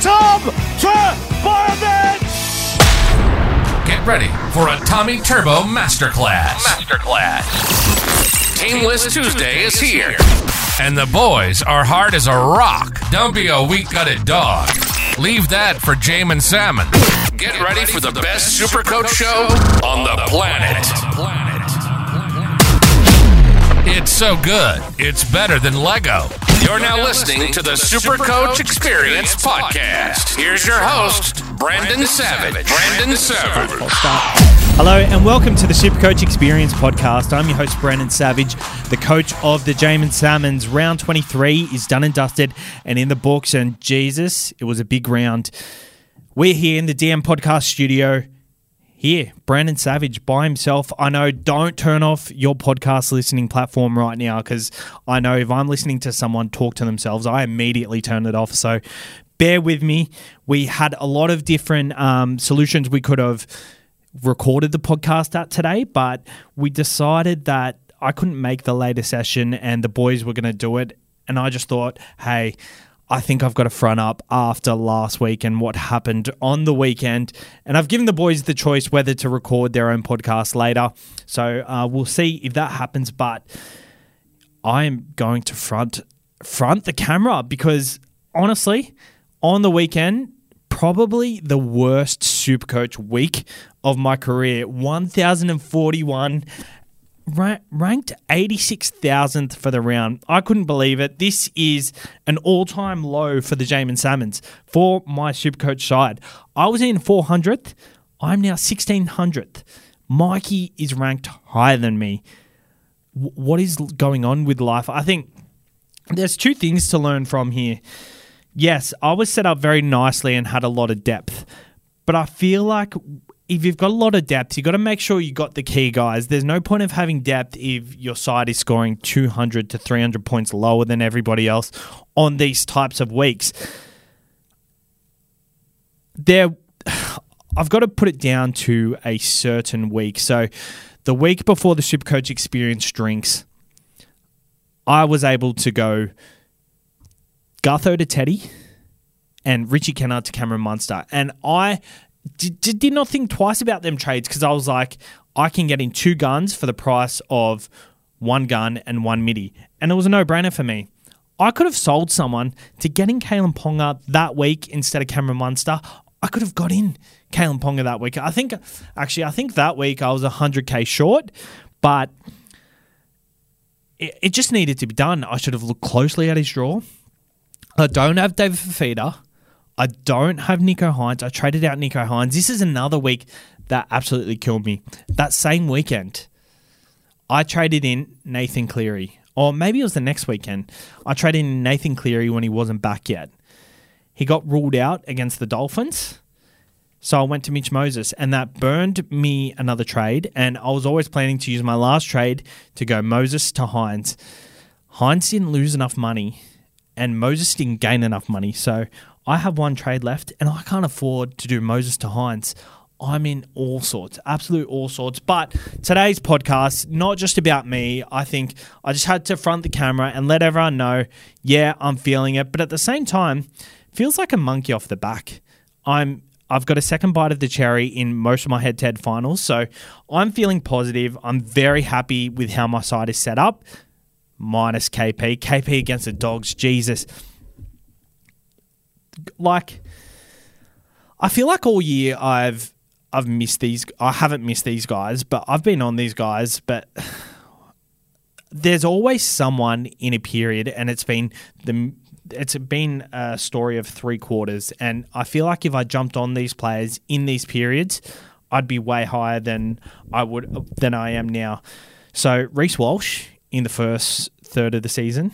Tom Trbojevic! Get ready for a Tommy Turbo Masterclass. Masterclass. Team List Tuesday is here. And the boys are hard as a rock. Don't be a weak gutted dog. Leave that for Jamin Salmon. Get ready for the best Super Coach show on the planet. It's so good, it's better than Lego. You're now listening to the Super Coach Experience Podcast. Here's your host, Brandon Savage. Brandon Savage. Hello and welcome to the Super Coach Experience podcast. I'm your host, Brandon Savage, the coach of the Jamin Salmons. Round 23 is done and dusted and in the books, and Jesus, it was a big round. We're here in the DM podcast studio. Here, Brandon Savage by himself. I know, don't turn off your podcast listening platform right now because I know if I'm listening to someone talk to themselves, I immediately turn it off. So bear with me. We had a lot of different um, solutions we could have recorded the podcast at today, but we decided that I couldn't make the later session and the boys were going to do it. And I just thought, hey, I think I've got to front up after last week and what happened on the weekend. And I've given the boys the choice whether to record their own podcast later. So uh, we'll see if that happens. But I am going to front front the camera because honestly, on the weekend, probably the worst Supercoach week of my career. 1,041 ra- ranked 86,000th for the round. I couldn't believe it. This is an all time low for the Jamin Salmons for my Supercoach side. I was in 400th. I'm now 1600th. Mikey is ranked higher than me. W- what is going on with life? I think there's two things to learn from here. Yes, I was set up very nicely and had a lot of depth, but I feel like if you've got a lot of depth, you've got to make sure you got the key guys. There's no point of having depth if your side is scoring 200 to 300 points lower than everybody else on these types of weeks. There, I've got to put it down to a certain week. So, the week before the Supercoach Experience drinks, I was able to go Gutho to Teddy and Richie Kennar to Cameron Munster. And I did, did not think twice about them trades because I was like, I can get in two guns for the price of one gun and one MIDI. And it was a no brainer for me. I could have sold someone to getting Kalyn Ponga that week instead of Cameron Munster. I could have got in Kalyn Ponga that week. I think, actually, I think that week I was 100k short, but it, it just needed to be done. I should have looked closely at his draw. I don't have David Fifita. I don't have Nico Hynes. I traded out Nico Hynes. This is another week that absolutely killed me. That same weekend, I traded in Nathan Cleary. Or maybe it was the next weekend. I traded in Nathan Cleary when he wasn't back yet. He got ruled out against the Dolphins. So I went to Mitch Moses, and that burned me another trade. And I was always planning to use my last trade to go Moses to Hynes. Hynes didn't lose enough money, and Moses didn't gain enough money. So I have one trade left, and I can't afford to do Moses to Hynes. I'm in all sorts, absolute all sorts. But today's podcast, not just about me. I think I just had to front the camera and let everyone know, yeah, I'm feeling it. But at the same time, feels like a monkey off the back. I'm I've got a second bite of the cherry in most of my head to head finals. So I'm feeling positive. I'm very happy with how my side is set up. Minus KP. KP against the dogs. Jesus. Like I feel like all year I've I've missed these I haven't missed these guys, but I've been on these guys, but there's always someone in a period and it's been the it's been a story of three quarters, and I feel like if I jumped on these players in these periods, I'd be way higher than I would than I am now. So Reece Walsh in the first third of the season,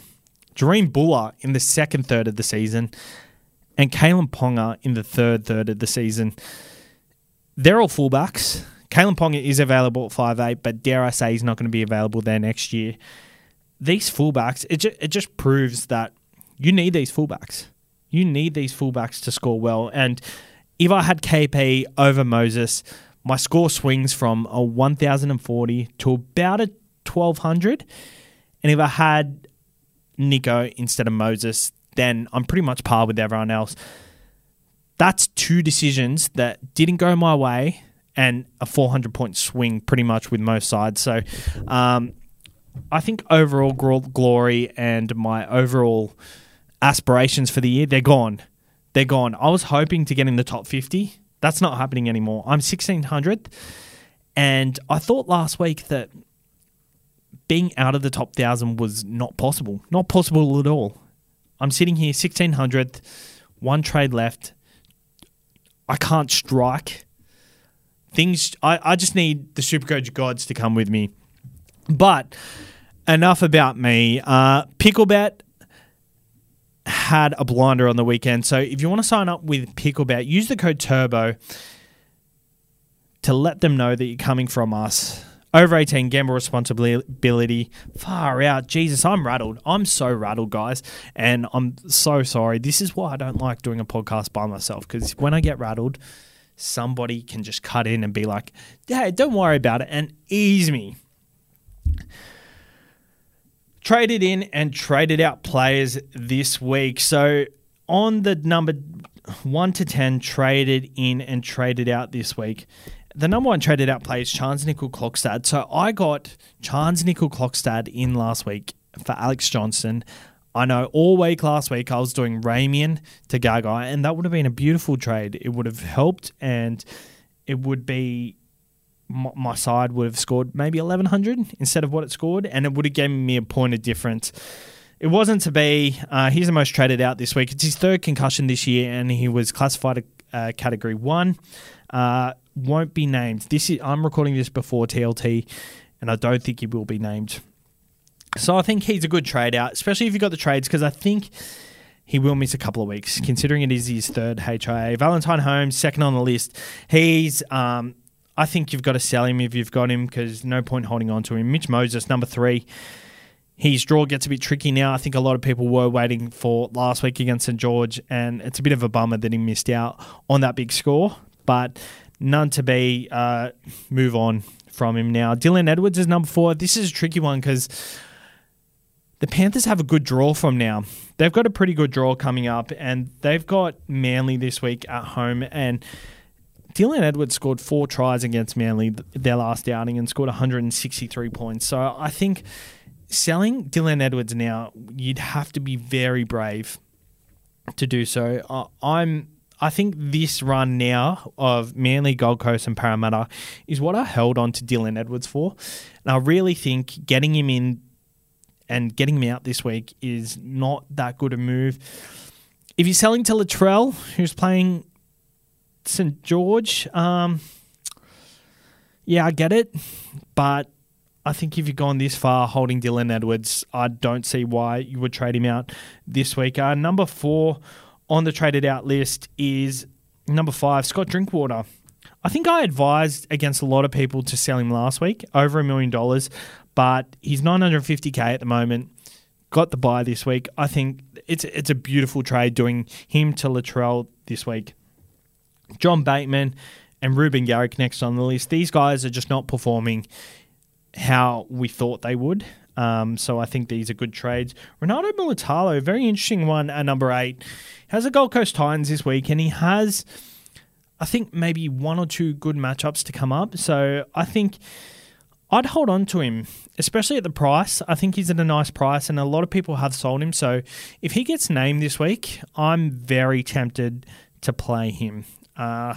Jahream Bula in the second third of the season, and Kalyn Ponga in the third third of the season. They're all fullbacks. Kalyn Ponga is available at five eight, but dare I say he's not going to be available there next year. These fullbacks, it, ju- it just proves that you need these fullbacks. You need these fullbacks to score well. And if I had KP over Moses, my score swings from a 1,040 to about a 1,200. And if I had Nico instead of Moses, then I'm pretty much par with everyone else. that's two decisions that didn't go my way and a 400 point swing pretty much with most sides. So um, I think overall glory and my overall aspirations for the year, they're gone. They're gone. I was hoping to get in the top 50. That's not happening anymore. I'm 1600th. And I thought last week that being out of the top 1,000 was not possible. Not possible at all. I'm sitting here 1600th, one trade left. I can't strike. Things, I, I just need the Supercoach gods to come with me. But enough about me. Uh, Picklebet had a blinder on the weekend. So if you want to sign up with Picklebet, use the code TURBO to let them know that you're coming from us. Over 18, gamble responsibility. Far out. Jesus, I'm rattled. I'm so rattled, guys. And I'm so sorry. This is why I don't like doing a podcast by myself because when I get rattled, somebody can just cut in and be like, hey, don't worry about it and ease me. Traded in and traded out players this week. So on the number 1 to 10, traded in and traded out this week the number one traded out player is Charnze Nicoll-Klokstad. So I got Charnze Nicoll-Klokstad in last week for Alex Johnson. I know all week last week I was doing Ramien to Gagai, and that would have been a beautiful trade. It would have helped, and it would be my side would have scored maybe 1100 instead of what it scored, and it would have given me a point of difference. It wasn't to be. Uh, he's the most traded out this week. It's his third concussion this year, and he was classified a uh, category one. Uh, won't be named. This is I'm recording this before TLT, and I don't think he will be named. So I think he's a good trade out, especially if you've got the trades, because I think he will miss a couple of weeks, considering it is his third HIA. Valentine Holmes, second on the list. He's, um, I think you've got to sell him if you've got him, because no point holding on to him. Mitch Moses, number three. His draw gets a bit tricky now. I think a lot of people were waiting for last week against St George, and it's a bit of a bummer that he missed out on that big score. But none to be. Uh, move on from him now. Dylan Edwards is number four. This is a tricky one because the Panthers have a good draw from now. They've got a pretty good draw coming up, and they've got Manly this week at home. And Dylan Edwards scored four tries against Manly their last outing and scored 163 points. So I think selling Dylan Edwards now, you'd have to be very brave to do so. I'm I think this run now of Manly, Gold Coast, and Parramatta is what I held on to Dylan Edwards for. And I really think getting him in and getting him out this week is not that good a move. If you're selling to Latrell, who's playing St. George, um, yeah, I get it. But I think if you've gone this far holding Dylan Edwards, I don't see why you would trade him out this week. Uh, number four on the traded out list is number five, Scott Drinkwater. I think I advised against a lot of people to sell him last week, over a million dollars, but he's 950k at the moment. Got the buy this week. I think it's it's a beautiful trade doing him to Latrell this week. John Bateman and Reuben Garrick next on the list. These guys are just not performing how we thought they would. Um, so I think these are good trades. Ronaldo Mulitalo, very interesting one at number eight, has a Gold Coast Titans this week, and he has, I think, maybe one or two good matchups to come up. So I think I'd hold on to him, especially at the price. I think he's at a nice price, and a lot of people have sold him. So if he gets named this week, I'm very tempted to play him. Uh,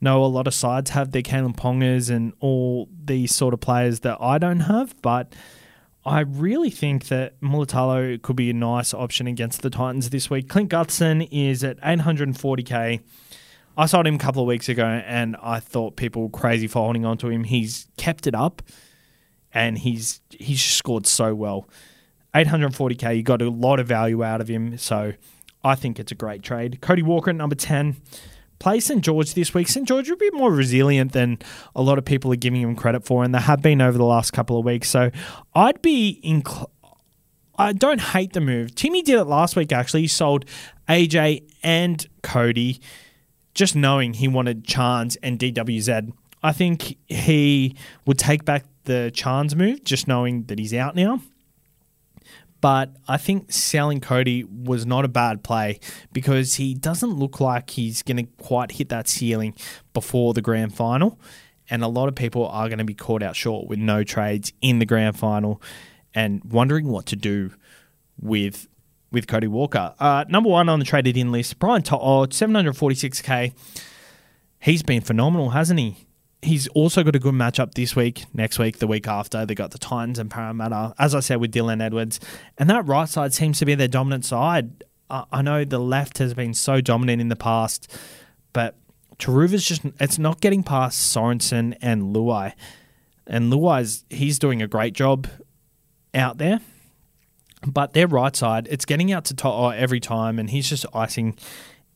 know a lot of sides have their Kalyn Pongers and all these sort of players that I don't have, but I really think that Mulitalo could be a nice option against the Titans this week. Clint Gutherson is at 840k. I sold him a couple of weeks ago and I thought people were crazy for holding on to him. He's kept it up and he's he's scored so well. 840k, you got a lot of value out of him, so I think it's a great trade. Cody Walker at number 10 play St George this week. St George will be more resilient than a lot of people are giving him credit for, and they have been over the last couple of weeks. So I'd be inclined. I don't hate the move. Timmy did it last week, actually. He sold AJ and Cody just knowing he wanted Chance and DWZ. I think he would take back the Chance move, just knowing that he's out now. But I think selling Cody was not a bad play because he doesn't look like he's going to quite hit that ceiling before the grand final. And a lot of people are going to be caught out short with no trades in the grand final and wondering what to do with with Cody Walker. Uh, number one on the traded in list, Brian To'o, 746k. He's been phenomenal, hasn't he? He's also got a good matchup this week, next week, the week after. They got the Titans and Parramatta, as I said with Dylan Edwards. And that right side seems to be their dominant side. I know the left has been so dominant in the past, but Turuva's just, it's not getting past Sorensen and Luai. And Luai's, he's doing a great job out there. But their right side, it's getting out to every time, and he's just icing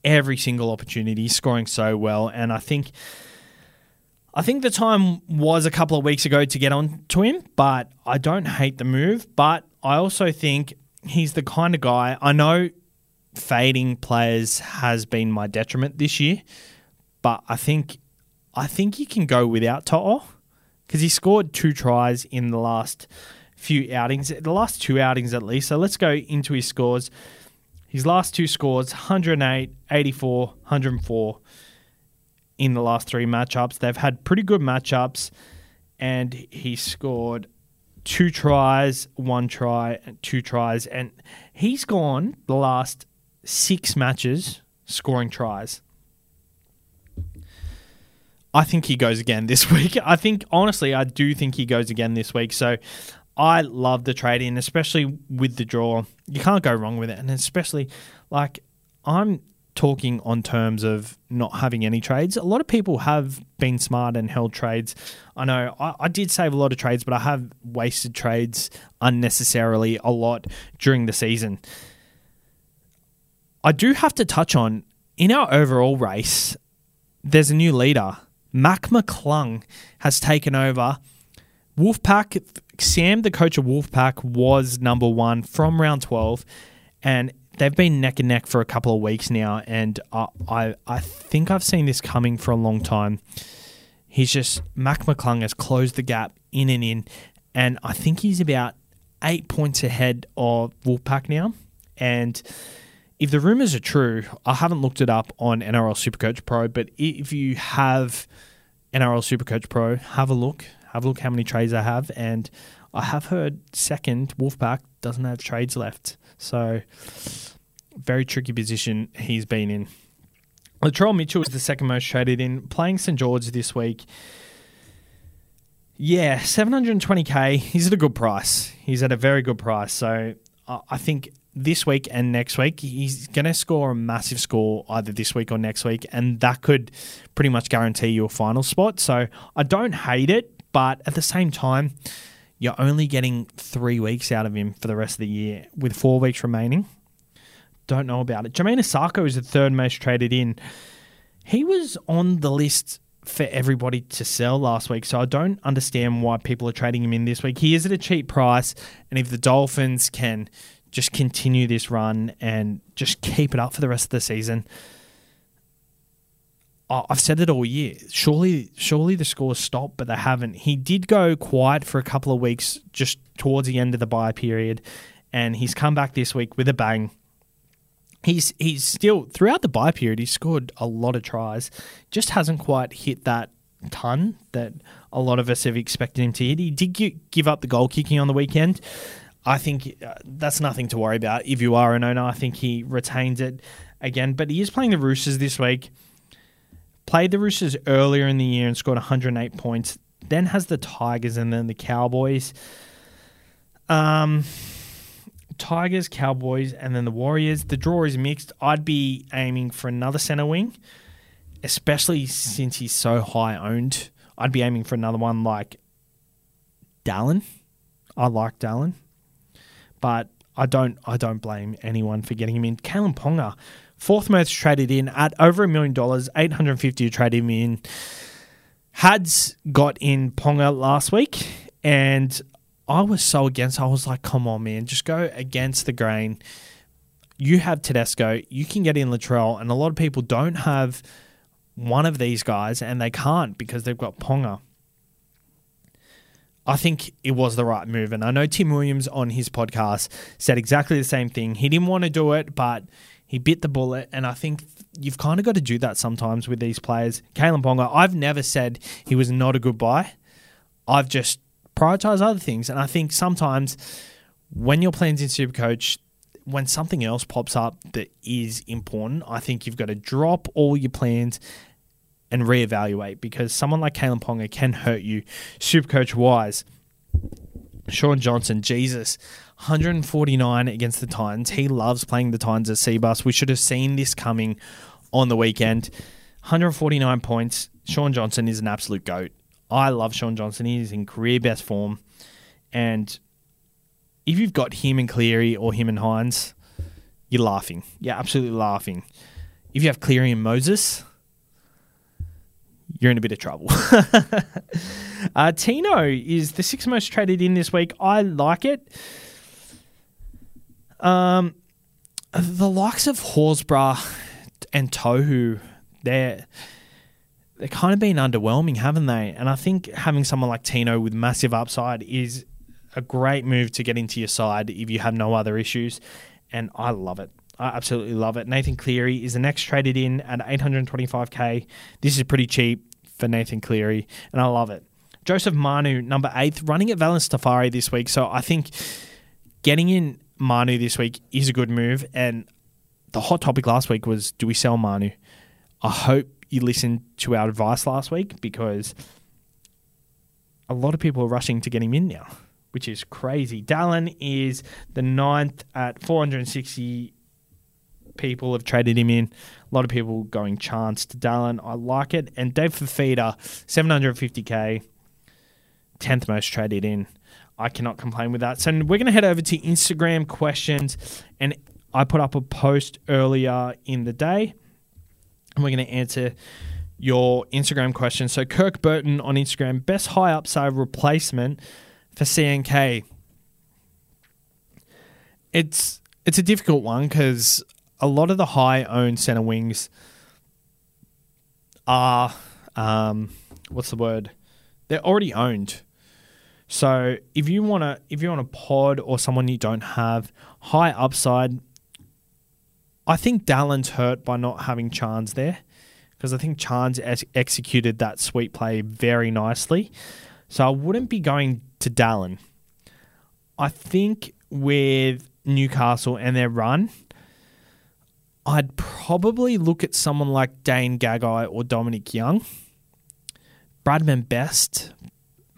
every single opportunity, scoring so well. And I think I think the time was a couple of weeks ago to get on to him, but I don't hate the move. But I also think he's the kind of guy I know fading players has been my detriment this year, but I think I think you can go without To'o because he scored two tries in the last few outings, the last two outings at least. So let's go into his scores. His last two scores 108, 84, 104 in the last three matchups. They've had pretty good matchups, and he scored two tries, one try, and two tries, and he's gone the last six matches scoring tries. I think he goes again this week. I think, honestly, I do think he goes again this week. So I love the trade in, especially with the draw. You can't go wrong with it. And especially, like, I'm talking on terms of not having any trades. A lot of people have been smart and held trades. I know I, I, did save a lot of trades, but I have wasted trades unnecessarily a lot during the season. I do have to touch on in our overall race, there's a new leader. Mac McClung has taken over. Wolfpack, Sam, the coach of Wolfpack, was number one from round 12. And they've been neck and neck for a couple of weeks now, and I, I, I think I've seen this coming for a long time. He's just Mac McClung has closed the gap in and in, and I think he's about eight points ahead of Wolfpack now. And if the rumors are true, I haven't looked it up on NRL Supercoach Pro, but if you have NRL Supercoach Pro, have a look. Have a look how many trades I have, and I have heard second Wolfpack doesn't have trades left. So, very tricky position he's been in. Latrell Mitchell is the second most traded in, playing St George this week. Yeah, 720k. He's at a good price. He's at a very good price. So, I think this week and next week, he's going to score a massive score either this week or next week, and that could pretty much guarantee you a final spot. So, I don't hate it, but at the same time, you're only getting three weeks out of him for the rest of the year with four weeks remaining. Don't know about it. Jamayne Isaako is the third most traded in. He was on the list for everybody to sell last week, so I don't understand why people are trading him in this week. He is at a cheap price, and if the Dolphins can just continue this run and just keep it up for the rest of the season, I've said it all year. Surely, surely the scores stop, but they haven't. He did go quiet for a couple of weeks just towards the end of the buy period, and he's come back this week with a bang. He's he's still throughout the buy period. He scored a lot of tries, just hasn't quite hit that ton that a lot of us have expected him to hit. He did give up the goal kicking on the weekend. I think uh, that's nothing to worry about. If you are an owner, I think he retains it again. But he is playing the Roosters this week. Played the Roosters earlier in the year and scored 108 points. Then has the Tigers and then the Cowboys. Um, Tigers, Cowboys, and then the Warriors. The draw is mixed. I'd be aiming for another center wing, especially since he's so high owned. I'd be aiming for another one like Dallin. I like Dallin, but I don't. I don't blame anyone for getting him in. Kalyn Ponga Fourth most traded in at over a million dollars, 850 to trade him in. Hads got in Ponga last week, and I was so against. I was like, come on, man, just go against the grain. You have Tedesco, you can get in Latrell, and a lot of people don't have one of these guys, and they can't because they've got Ponga. I think it was the right move. And I know Tim Williams on his podcast said exactly the same thing. He didn't want to do it, but he bit the bullet. And I think you've kind of got to do that sometimes with these players. Kalyn Ponga, I've never said he was not a good buy. I've just prioritized other things. And I think sometimes when your plans in Super Coach, when something else pops up that is important, I think you've got to drop all your plans and reevaluate because someone like Kalyn Ponga can hurt you Super Coach wise. Shaun Johnson, Jesus, 149 against the Titans. He loves playing the Titans at Cbus. We should have seen this coming on the weekend. 149 points. Shaun Johnson is an absolute goat. I love Shaun Johnson. He's in career best form. And if you've got him and Cleary or him and Hynes, you're laughing. You're absolutely laughing. If you have Cleary and Moses, you're in a bit of trouble. uh, Tino is the sixth most traded in this week. I like it. Um, the likes of Horsburgh and Tohu, they're they're kind of been underwhelming, haven't they? And I think having someone like Tino with massive upside is a great move to get into your side if you have no other issues. And I love it. I absolutely love it. Nathan Cleary is the next traded in at 825k. This is pretty cheap for Nathan Cleary, and I love it. Joseph Manu, number eighth, running at Valynce Te Whare this week. So I think getting in Manu this week is a good move. And the hot topic last week was do we sell Manu? I hope you listened to our advice last week because a lot of people are rushing to get him in now, which is crazy. Dallin is the ninth at 460 people have traded him in. A lot of people going chance to Dallin. I like it. And Dave Fifita, 750k, 10th most traded in. I cannot complain with that. So we're going to head over to Instagram questions. And I put up a post earlier in the day. And we're going to answer your Instagram questions. So Kirk Burton on Instagram, best high upside replacement for CNK. It's it's a difficult one because a lot of the high owned center wings are um, what's the word? They're already owned. So if you want to, if you want a pod or someone you don't have high upside, I think Dallin's hurt by not having Chance there because I think Chance ex- executed that sweet play very nicely. So I wouldn't be going to Dallin. I think with Newcastle and their run, I'd probably look at someone like Dane Gagai or Dominic Young. Bradman Best,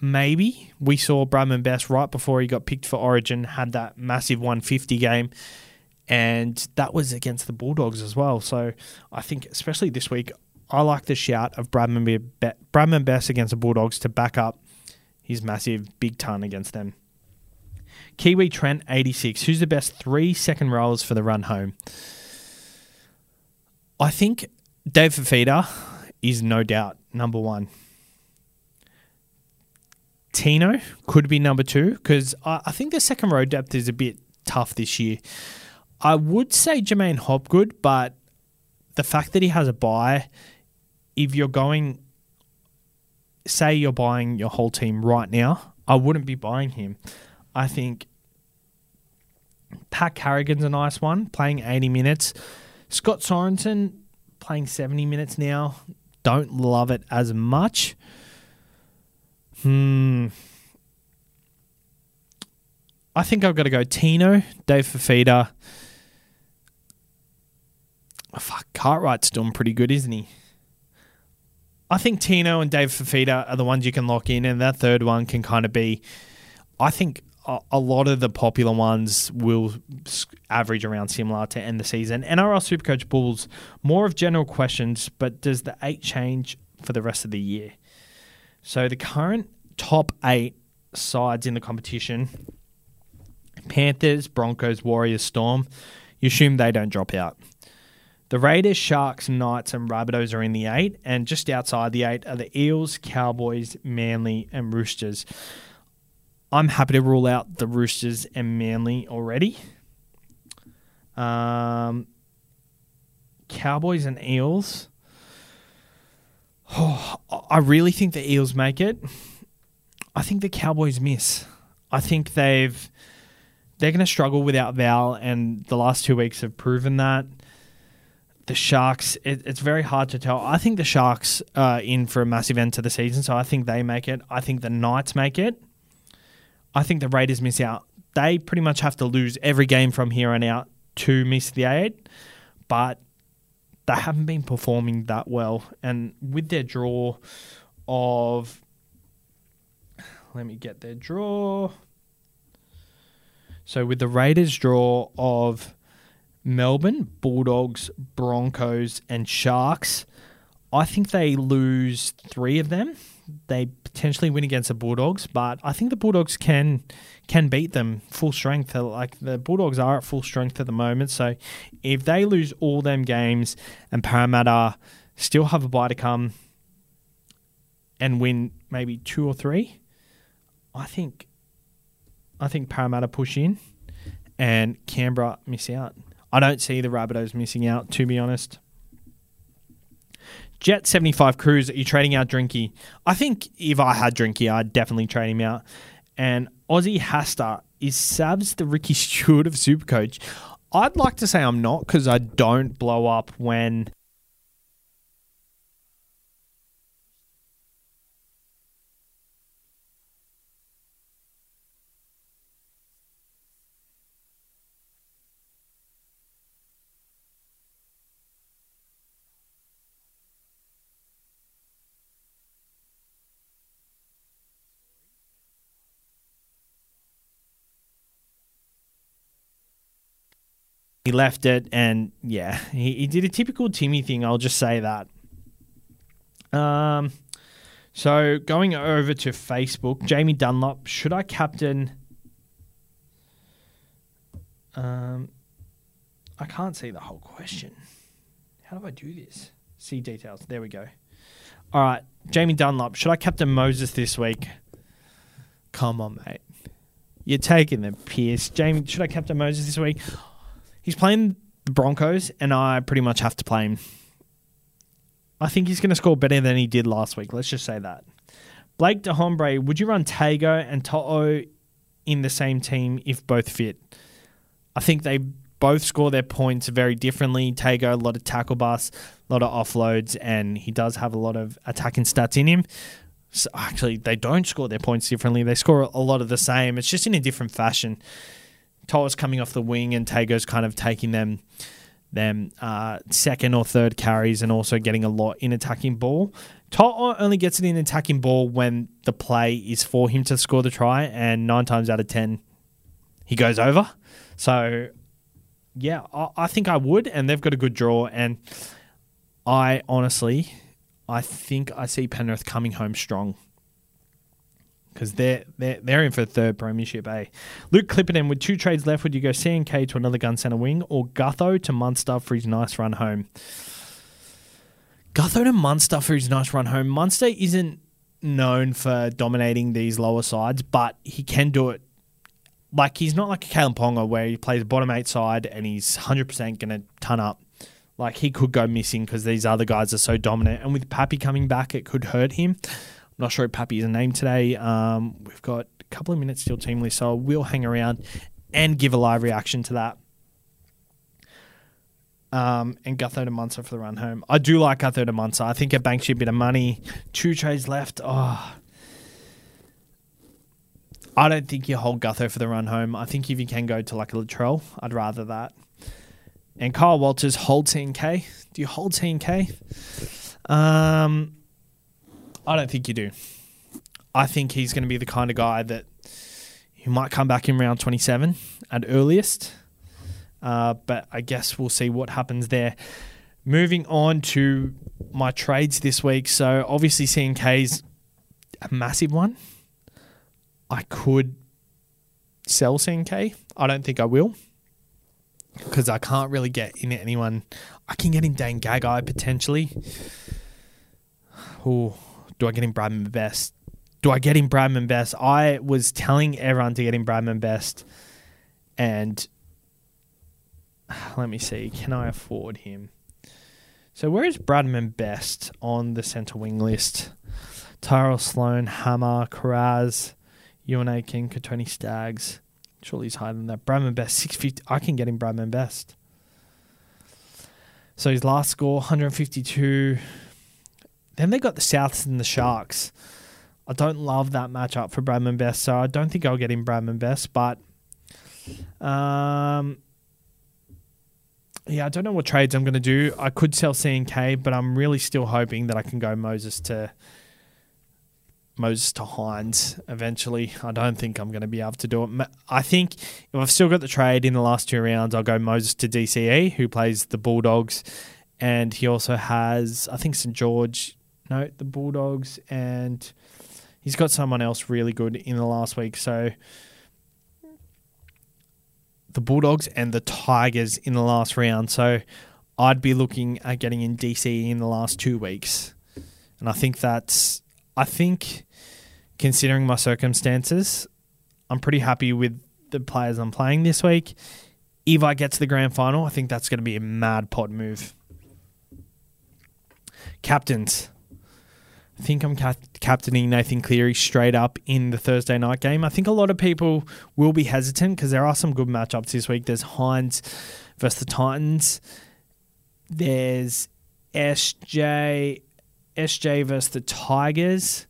maybe. We saw Bradman Best right before he got picked for Origin, had that massive 150 game, and that was against the Bulldogs as well. So I think, especially this week, I like the shout of Bradman, Be- Bradman Best against the Bulldogs to back up his massive big ton against them. Kiwi Trent 86. Who's the best three second rollers for the run home? I think Dave Fifita is no doubt number one. Tino could be number two because I, I think the second row depth is a bit tough this year. I would say J'maine Hopgood, but the fact that he has a buy, if you're going, say you're buying your whole team right now, I wouldn't be buying him. I think Pat Carrigan's a nice one, playing 80 minutes. Scott Sorensen playing 70 minutes now. Don't love it as much. Hmm. I think I've got to go Tino, Dave Fifita. Oh, fuck, Cartwright's doing pretty good, isn't he? I think Tino and Dave Fifita are the ones you can lock in, and that third one can kind of be. I think a lot of the popular ones will average around similar to end the season. NRL Supercoach Bulls, more of general questions, but does the eight change for the rest of the year? So the current top eight sides in the competition Panthers, Broncos, Warriors, Storm, you assume they don't drop out. The Raiders, Sharks, Knights, and Rabbitohs are in the eight, and just outside the eight are the Eels, Cowboys, Manly, and Roosters. I'm happy to rule out the Roosters and Manly already. Um, Cowboys and Eels. Oh, I really think the Eels make it. I think the Cowboys miss. I think they've they're going to struggle without Val, and the last two weeks have proven that. The Sharks, it, it's very hard to tell. I think the Sharks are in for a massive end to the season, so I think they make it. I think the Knights make it. I think the Raiders miss out. They pretty much have to lose every game from here on out to miss the eight, but they haven't been performing that well. And with their draw of, let me get their draw. So with the Raiders' draw of Melbourne, Bulldogs, Broncos, and Sharks, I think they lose three of them. They potentially win against the Bulldogs, but I think the Bulldogs can can beat them full strength. Like the Bulldogs are at full strength at the moment, so if they lose all them games and Parramatta still have a bye to come and win maybe two or three, I think I think Parramatta push in and Canberra miss out. I don't see the Rabbitohs missing out, to be honest. Jet 75 Cruise, are you trading out Drinky? I think if I had Drinky, I'd definitely trade him out. And Aussie Hasta, is Sabs the Ricky Stuart of Supercoach? I'd like to say I'm not because I don't blow up when he left it, and yeah, he, he did a typical Timmy thing. I'll just say that. Um, so going over to Facebook, Jamie Dunlop, should I captain? Um, I can't see the whole question. How do I do this? See details. There we go. All right, Jamie Dunlop, should I captain Moses this week? Come on, mate. You're taking the piss. Jamie, should I captain Moses this week? He's playing the Broncos, and I pretty much have to play him. I think he's going to score better than he did last week. Let's just say that. Blake DeHombre, would you run Tago and Toto in the same team if both fit? I think they both score their points very differently. Tago, a lot of tackle bus, a lot of offloads, and he does have a lot of attacking stats in him. So actually, they don't score their points differently. They score a lot of the same. It's just in a different fashion. Toa's coming off the wing and Tago's kind of taking them them uh, second or third carries and also getting a lot in attacking ball. Toa only gets it in attacking ball when the play is for him to score the try, and nine times out of ten, he goes over. So, yeah, I, I think I would, and they've got a good draw, and I honestly, I think I see Penrith coming home strong because they're, they're they're in for third premiership. Eh? Luke Clipperton with two trades left. Would you go CNK to another gun center wing or Gutho to Munster for his nice run home? Gutho to Munster for his nice run home. Munster isn't known for dominating these lower sides, but he can do it. Like he's not like a Kalyn Ponga where he plays bottom eight side and he's hundred percent going to ton up. Like he could go missing because these other guys are so dominant, and with Pappy coming back, it could hurt him. Not sure if Pappy is a name today. Um, we've got a couple of minutes still team list, so we'll hang around and give a live reaction to that. Um, and Gutho to Munster for the run home. I do like Gutho to Munster. I think it banks you a bit of money. Two trades left. Oh, I don't think you hold Gutho for the run home. I think if you can go to like a Latrell, I'd rather that. And Kyle Walters hold TNK. Do you hold TNK? Um, I don't think you do. I think he's going to be the kind of guy that he might come back in round 27 at earliest. Uh, but I guess we'll see what happens there. Moving on to my trades this week. So obviously CNK's a massive one. I could sell CNK. I don't think I will because I can't really get in anyone. I can get in Dane Gagai potentially. Oh, do I get him Bradman Best? Do I get him Bradman Best? I was telling everyone to get him Bradman Best, and let me see, can I afford him? So where is Bradman Best on the centre wing list? Tyrell Sloan, Hammer, Karaz, UNA King, Kotoni Staggs. Surely he's higher than that. Bradman Best, 650. I can get him Bradman Best. So his last score, 152. Then they got the Souths and the Sharks. I don't love that matchup for Bradman Best, so I don't think I'll get him Bradman Best, but um, yeah, I don't know what trades I'm going to do. I could sell CNK, but I'm really still hoping that I can go Moses to Moses to Hynes eventually. I don't think I'm going to be able to do it. I think if I've still got the trade in the last two rounds, I'll go Moses to DCE, who plays the Bulldogs, and he also has I think St George, no, the Bulldogs, and he's got someone else really good in the last week. So the Bulldogs and the Tigers in the last round. So I'd be looking at getting in DC in the last two weeks. And I think that's, I think, considering my circumstances, I'm pretty happy with the players I'm playing this week. If I get to the grand final, I think that's going to be a mad pod move. Captains. I think I'm cap- captaining Nathan Cleary straight up in the Thursday night game. I think a lot of people will be hesitant because there are some good matchups this week. There's Hynes versus the Titans. There's SJ SJ versus the Tigers.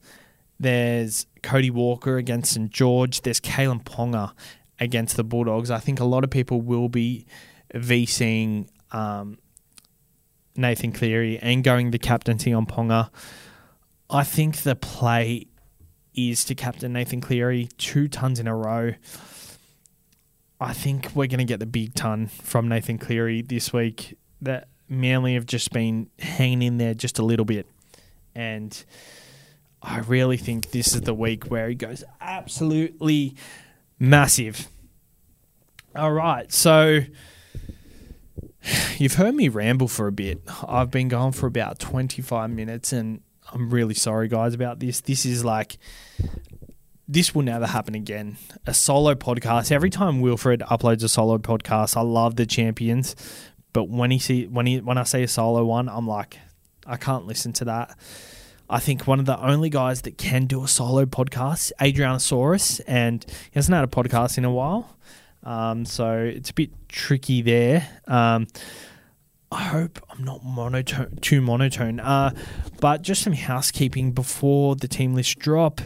There's Cody Walker against St George. There's Kalyn Ponga against the Bulldogs. I think a lot of people will be VCing um, Nathan Cleary and going the captaincy on Ponga. I think the play is to captain Nathan Cleary two tons in a row. I think we're going to get the big ton from Nathan Cleary this week. That Manly have just been hanging in there just a little bit. And I really think this is the week where he goes absolutely massive. All right. So you've heard me ramble for a bit. I've been going for about 25 minutes and I'm really sorry, guys, about this. This is like, this will never happen again. A solo podcast. Every time Wilfred uploads a solo podcast, I love the champions, but when he see when he when I say a solo one, I'm like, I can't listen to that. I think one of the only guys that can do a solo podcast, Adrianosaurus, and he hasn't had a podcast in a while. Um, so it's a bit tricky there. Um, I hope I'm not monotone, too monotone. Uh, but just some housekeeping before the team list drop.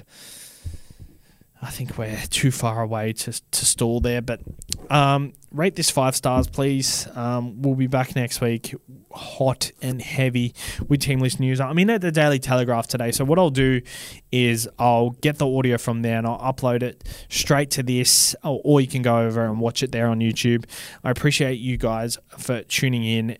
I think we're too far away to, to stall there, but um, rate this five stars, please. Um, we'll be back next week, hot and heavy with team list news. I'm in at the Daily Telegraph today, so what I'll do is I'll get the audio from there and I'll upload it straight to this, or, or you can go over and watch it there on YouTube. I appreciate you guys for tuning in